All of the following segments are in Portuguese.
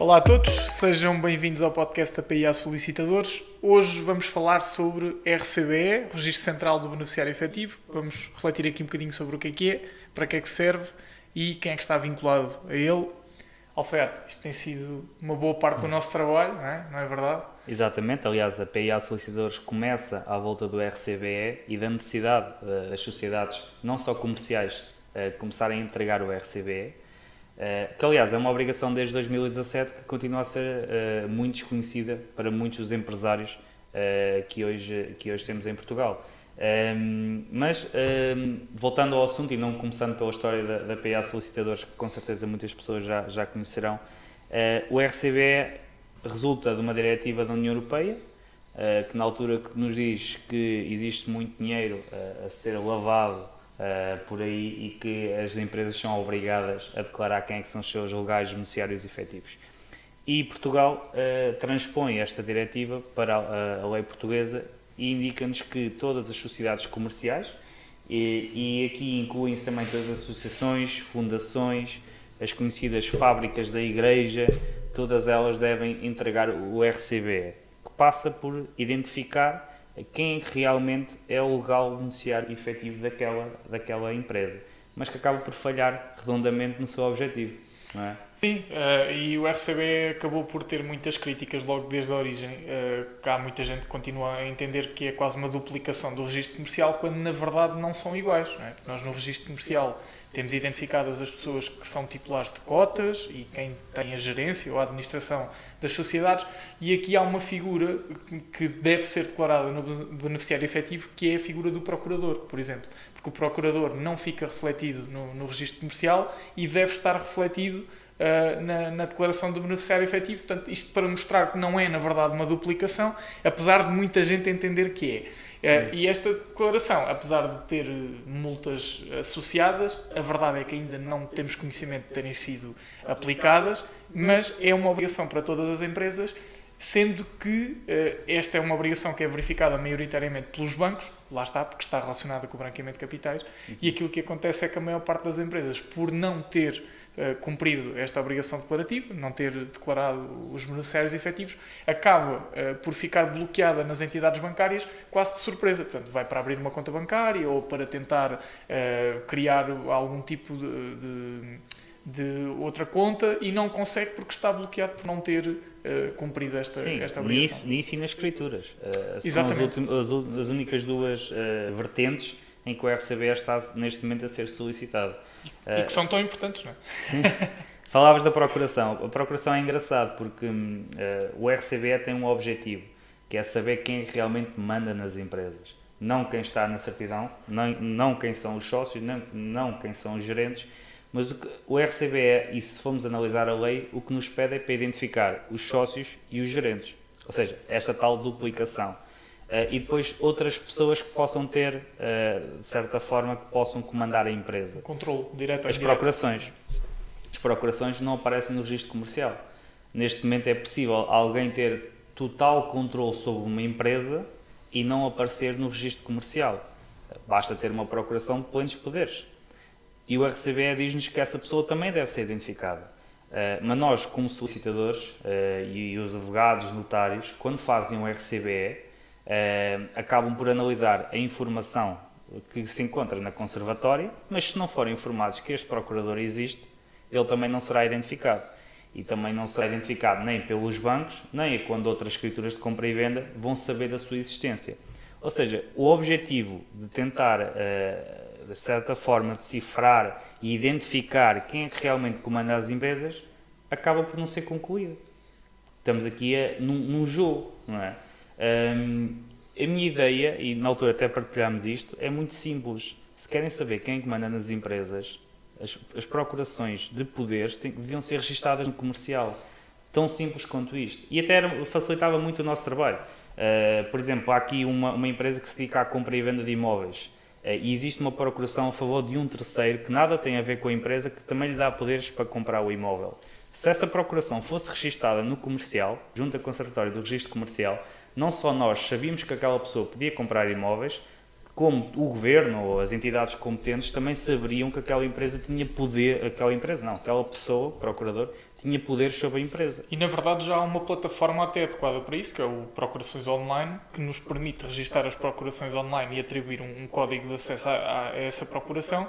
Olá a todos, sejam bem-vindos ao podcast da PIA Solicitadores. Hoje vamos falar sobre RCBE, Registro Central do Beneficiário Efetivo. Vamos refletir aqui um bocadinho sobre o que é que é, para que é que serve e quem é que está vinculado a ele. Alfredo, isto tem sido uma boa parte do nosso trabalho, não é, não é verdade? Exatamente, aliás, a PIA Solicitadores começa à volta do RCBE e da necessidade das sociedades, não só comerciais, começarem a entregar o RCBE Uh, que aliás é uma obrigação desde 2017 que continua a ser uh, muito desconhecida para muitos dos empresários uh, que, hoje, que hoje temos em Portugal. Ehm, mas ehm, voltando ao assunto e não começando pela história da, da PA Solicitadores, que com certeza muitas pessoas já, já conhecerão, o RCBE resulta de uma diretiva da União Europeia que na altura que nos diz que existe muito dinheiro a ser lavado uh, por aí e que as empresas são obrigadas a declarar quem é que são os seus legais beneficiários efetivos. E Portugal uh, transpõe esta diretiva para a, a lei portuguesa e indica-nos que todas as sociedades comerciais, e, e aqui incluem-se também todas as associações, fundações, as conhecidas fábricas da igreja, todas elas devem entregar o RCBE, que passa por identificar quem é que realmente é o legal beneficiário efetivo daquela, daquela empresa, mas que acaba por falhar redondamente no seu objetivo. É? Sim, uh, e o RCB acabou por ter muitas críticas logo desde a origem. Uh, muita gente que continua a entender que é quase uma duplicação do registro comercial, quando na verdade não são iguais. Não é? Nós no registro comercial temos identificadas as pessoas que são titulares de cotas e quem tem a gerência ou a administração das sociedades, e aqui há uma figura que deve ser declarada no beneficiário efetivo, que é a figura do procurador, por exemplo. Porque o procurador não fica refletido no, no registro comercial e deve estar refletido Uh, na, na, declaração do beneficiário efetivo. Portanto, isto para mostrar que não é, na verdade, uma duplicação, apesar de muita gente entender que é. Uh, e esta declaração, apesar de ter multas associadas, a verdade é que ainda não temos conhecimento de terem sido aplicadas, mas é uma obrigação para todas as empresas, sendo que uh, esta é uma obrigação que é verificada maioritariamente pelos bancos, lá está, porque está relacionada com o branqueamento de capitais, e aquilo que acontece é que a maior parte das empresas, por não ter uh, cumprido esta obrigação declarativa, não ter declarado os beneficiários efetivos, acaba uh, por ficar bloqueada nas entidades bancárias quase de surpresa. Portanto, vai para abrir uma conta bancária ou para tentar uh, criar algum tipo de, de, de, outra conta e não consegue porque está bloqueado por não ter cumprido esta, Sim, esta obrigação. Nisso, nisso e nas escrituras. Exatamente. São as, as, as únicas duas vertentes em que o RCB está neste momento a ser solicitado. E que são tão importantes, não é? Sim. Falavas da procuração. A procuração é engraçado porque uh, o RCBE tem um objetivo, que é saber quem realmente manda nas empresas. Não quem está na certidão, não, não quem são os sócios, não, não quem são os gerentes, mas o, que, o RCBE, e se formos analisar a lei, o que nos pede é para identificar os sócios e os gerentes. Ou seja, esta tal duplicação. Uh, e depois outras pessoas que possam ter, uh, de certa forma, que possam comandar a empresa. Controle direto As procurações. As procurações não aparecem no registro comercial. Neste momento é possível alguém ter total controle sobre uma empresa e não aparecer no registro comercial. Basta ter uma procuração de plenos poderes. E o RCBE diz-nos que essa pessoa também deve ser identificada. Uh, mas nós, como solicitadores uh, e, e, os advogados, notários, quando fazem um RCBE, acabam por analisar a informação que se encontra na conservatória, mas se não forem informados que este procurador existe, ele também não será identificado. E também não será identificado nem pelos bancos, nem quando outras escrituras de compra e venda vão saber da sua existência. Ou seja, o objetivo de tentar, uh, de certa forma, decifrar e identificar quem é realmente comanda as empresas acaba por não ser concluído. Estamos aqui num, num jogo, não é? Um, a minha ideia, e na altura até partilhámos isto, é muito simples. Se querem saber quem é manda nas empresas, as, as procurações de poderes têm, deviam ser registadas no comercial. Tão simples quanto isto. E até era, facilitava muito o nosso trabalho. Uh, por exemplo, há aqui uma, uma, empresa que se dedica à compra e venda de imóveis. Uh, e existe uma procuração a favor de um terceiro que nada tem a ver com a empresa, que também lhe dá poderes para comprar o imóvel. Se essa procuração fosse registada no comercial, junto ao Conservatório do Registro Comercial, não só nós sabíamos que aquela pessoa podia comprar imóveis, como o governo ou as entidades competentes também saberiam que aquela empresa tinha poder, aquela empresa não, aquela pessoa, procurador, tinha poder sobre a empresa. E na verdade já há uma plataforma até adequada para isso, que é o Procurações Online, que nos permite registar as procurações online e atribuir um, um código de acesso a, a, essa procuração,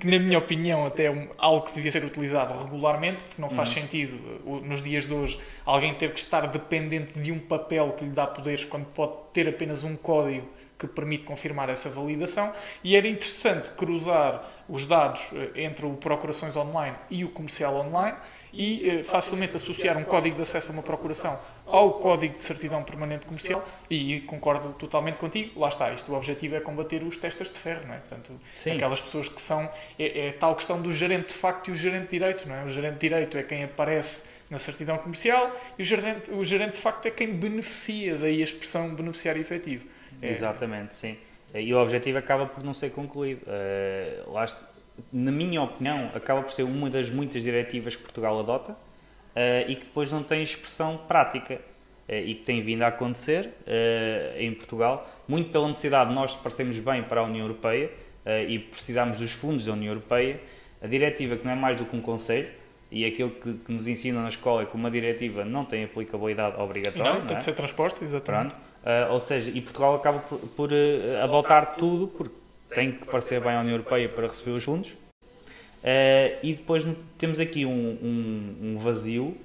que na minha opinião até é algo que devia ser utilizado regularmente, porque não faz uhum. sentido nos dias de hoje alguém ter que estar dependente de um papel que lhe dá poderes quando pode ter apenas um código que permite confirmar essa validação e era interessante cruzar os dados eh, entre o Procurações Online e o Comercial Online e eh, facilmente associar um código de acesso a uma procuração ao código de certidão permanente comercial e concordo totalmente contigo, lá está, isto o objetivo é combater os testas de ferro, não é? Portanto, Sim. aquelas pessoas que são, é, é tal questão do gerente de facto e o gerente de direito, não é? O gerente de direito é quem aparece na certidão comercial e o gerente, o gerente de facto é quem beneficia, daí a expressão beneficiário efetivo. É. Exatamente, sim. E o objetivo acaba por não ser concluído. Uh, lá, na minha opinião, acaba por ser uma das muitas diretivas que Portugal adota uh, e que depois não tem expressão prática uh, e que tem vindo a acontecer em Portugal, muito pela necessidade de nós parecermos bem para a União Europeia e precisarmos dos fundos da União Europeia. A diretiva, que não é mais do que um conselho, e aquilo que, que nos ensinam na escola é que uma diretiva não tem aplicabilidade obrigatória. Não, não tem é? de ser transposta, exatamente. Uh, ou seja, e Portugal acaba por, por uh, adotar tudo, porque tem que parecer bem à União Europeia para receber os fundos. Uh, e depois temos aqui um, um, um vazio,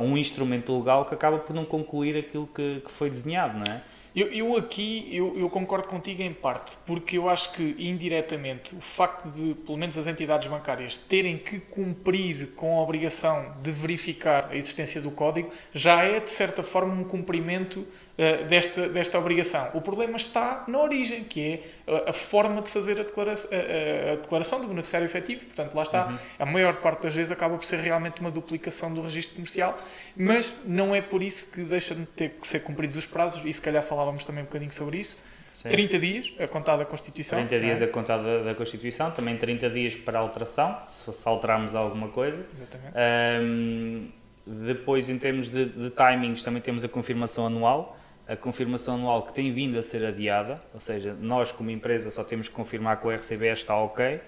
um instrumento legal que acaba por não concluir aquilo que, que foi desenhado, não é? Eu, eu aqui eu, eu, concordo contigo em parte, porque eu acho que indiretamente o facto de, pelo menos as entidades bancárias, terem que cumprir com a obrigação de verificar a existência do código já é, de certa forma, um cumprimento uh, desta, desta obrigação. O problema está na origem, que é a, a forma de fazer a declaração, a, a, declaração do beneficiário efetivo. Portanto, lá está. Uhum. A maior parte das vezes acaba por ser realmente uma duplicação do registro comercial, mas não é por isso que deixa de ter que ser cumpridos os prazos, e se calhar falávamos também um bocadinho sobre isso. Sim. 30 dias a contar da Constituição. 30 dias é? a contar da, da, Constituição, também 30 dias para alteração, se, se alterarmos alguma coisa. Exatamente. Um, depois, em termos de, de timings, também temos a confirmação anual a confirmação anual que tem vindo a ser adiada, ou seja, nós como empresa só temos que confirmar que o RCB está ok,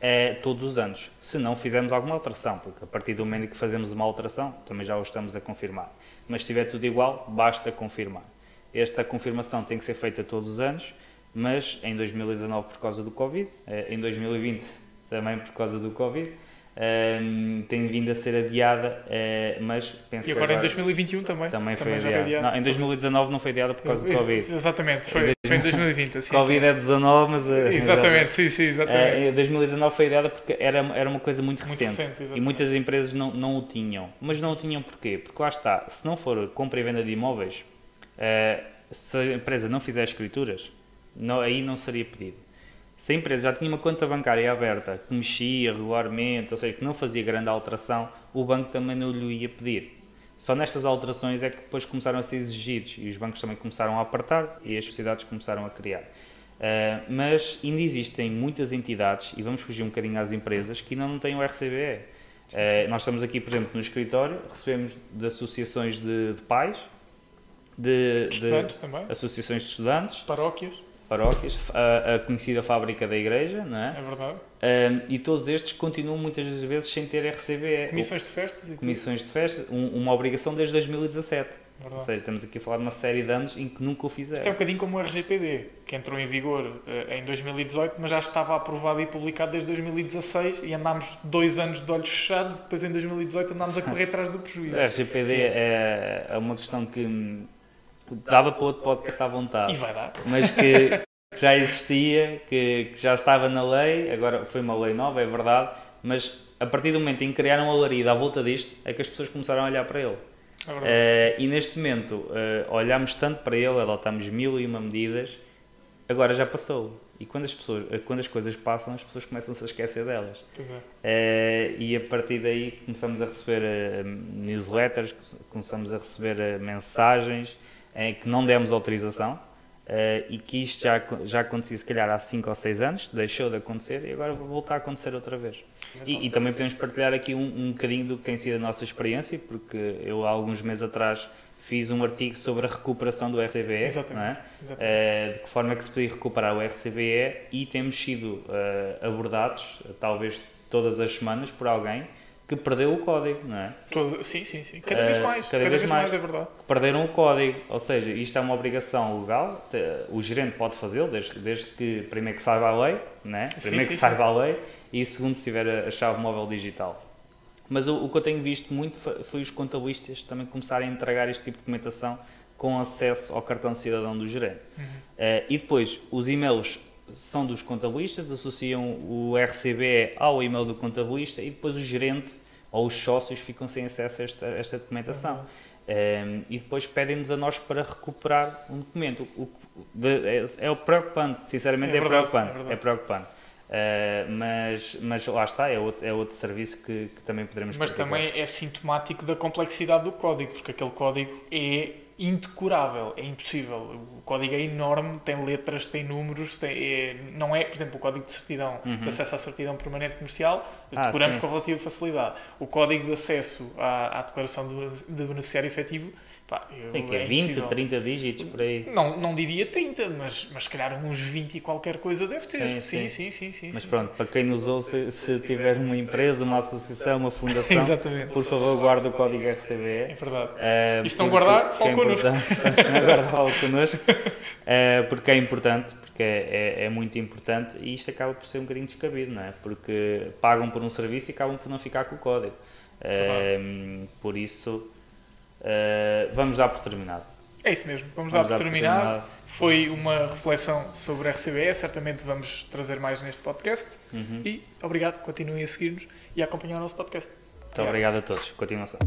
é, todos os anos, se não fizermos alguma alteração, porque a partir do momento que fazemos uma alteração, também já o estamos a confirmar. Mas se estiver tudo igual, basta confirmar. Esta confirmação tem que ser feita todos os anos, mas em 2019 por causa do Covid, eh, em 2020 também por causa do Covid, um, tem vindo a ser adiada, uh, mas penso e agora, agora, em 2021 também. Também, também foi adiada. Não, em 2019 não foi adiada por causa do Covid. Exatamente, foi, foi em 2020. Assim, Covid é 19, mas. Uh, exatamente, sim, sim, exatamente. Uh, em 2019 foi adiada porque era, era uma coisa muito, muito recente, recente e muitas empresas não, não o tinham. Mas não o tinham porquê? Porque lá está, se não for compra e venda de imóveis, uh, se a empresa não fizer escrituras, não, aí não seria pedido se a empresa já tinha uma conta bancária aberta, que mexia regularmente, ou seja, que não fazia grande alteração, o banco também não lhe ia pedir. Só nestas alterações é que depois começaram a ser exigidos e os bancos também começaram a apertar e as sociedades começaram a criar. Uh, mas ainda existem muitas entidades, e vamos fugir um bocadinho às empresas, que ainda não têm o RCBE. Uh, nós estamos aqui, por exemplo, no escritório, recebemos de associações de, de pais, de, de, estudantes também, associações de estudantes, paróquias, paróquias, a, a, conhecida fábrica da igreja, não é? É verdade. Um, e todos estes continuam muitas vezes sem ter RCBE. Comissões de festas e Comissões tudo. de festas, um, uma obrigação desde 2017. Verdade. Ou seja, estamos aqui a falar de uma série de anos em que nunca o fizeram. Isto é um bocadinho como o RGPD, que entrou em vigor uh, em 2018, mas já estava aprovado e publicado desde 2016 e andámos dois anos de olhos fechados, depois em 2018 andámos a correr atrás do prejuízo. O RGPD é, é uma questão que dava para outro podcast à vontade. E vai dar. Mas que, que já existia, que, que, já estava na lei, agora foi uma lei nova, é verdade, mas a partir do momento em que criaram um alarido à volta disto, é que as pessoas começaram a olhar para ele. É uh, e neste momento uh, olhamos tanto para ele, adotamos mil e uma medidas, agora já passou. E quando as, pessoas, quando as coisas passam, as pessoas começam-se a esquecer delas. É. Uh, e a partir daí começamos a receber newsletters, começamos a receber mensagens, é, que não demos autorização uh, e que isto já, já acontecia se calhar há 5 ou 6 anos, deixou de acontecer e agora vai voltar a acontecer outra vez. E, e também podemos partilhar aqui um, um bocadinho do que tem sido a nossa experiência, porque eu há alguns meses atrás fiz um artigo sobre a recuperação do RCBE, Exatamente, é? exatamente. Eh, de que forma é que se podia recuperar o RCBE e temos sido eh, abordados, talvez todas as semanas, por alguém que perdeu o código, não é? Todo- sim, sim, sim. Cada vez Eh, mais. cada Cada, vez vez, mais. mais. é verdade. que perderam o código. Ou seja, isto é uma obrigação legal, o gerente pode fazê-lo, desde, desde que, primeiro que saiba a lei, né? Sim, primeiro que sim, saiba a lei, e segundo, se tiver a, a chave móvel digital. Mas o, o que eu tenho visto muito foi, os contabilistas também começarem a entregar este tipo de documentação com acesso ao cartão de cidadão do gerente. Uhum. Eh, e depois, os e-mails são dos contabilistas, associam o RCBE ao e-mail do contabilista e depois o gerente ou os sócios ficam sem acesso a esta, esta documentação. Uhum. Um, e depois pedem-nos a nós para recuperar um documento. O, o- de- é, é preocupante, sinceramente É é, verdade, preocupante. é É, preocupante. Uh, mas, mas lá está, é outro, é outro serviço que, que também poderemos Mas praticar. também é sintomático da complexidade do código, porque aquele código é indecorável, é impossível. O código é enorme, tem letras, tem números, tem, é- não é, por exemplo, o código de certidão, de acesso à certidão permanente comercial, Uhum. Ah, decoramos sim. com relativa facilidade. O código de acesso à, à declaração de, de beneficiário efetivo, pá, eu- Sim, que é 20, impossível. 30 dígitos por aí. Não, não diria 30, mas, mas se calhar uns 20 e qualquer coisa deve ter. Sim, Sim, sim. sim, sim. sim, Mas sim, pronto, para quem nos ouve, se tiver uma empresa, uma associação, uma fundação, por favor guarde o código É RCBE. verdade. Uh, E se não porque- guardar, fale é connosco. importante. se não guardar, fale connosco. Uh, porque é importante, porque é, é- é muito importante e isto acaba por ser um bocadinho descabido, não é? Porque pagam por um serviço e acabam por não ficar com o código. Um, por isso, uh, vamos dar por terminado. É isso mesmo. Vamos, Vamos dar dar por por terminado. Foi uma reflexão sobre RCBE. Certamente vamos trazer mais neste podcast. Uhum. E obrigado. Continuem a seguir-nos e a acompanhar o nosso podcast. Muito obrigado a todos. Continuação.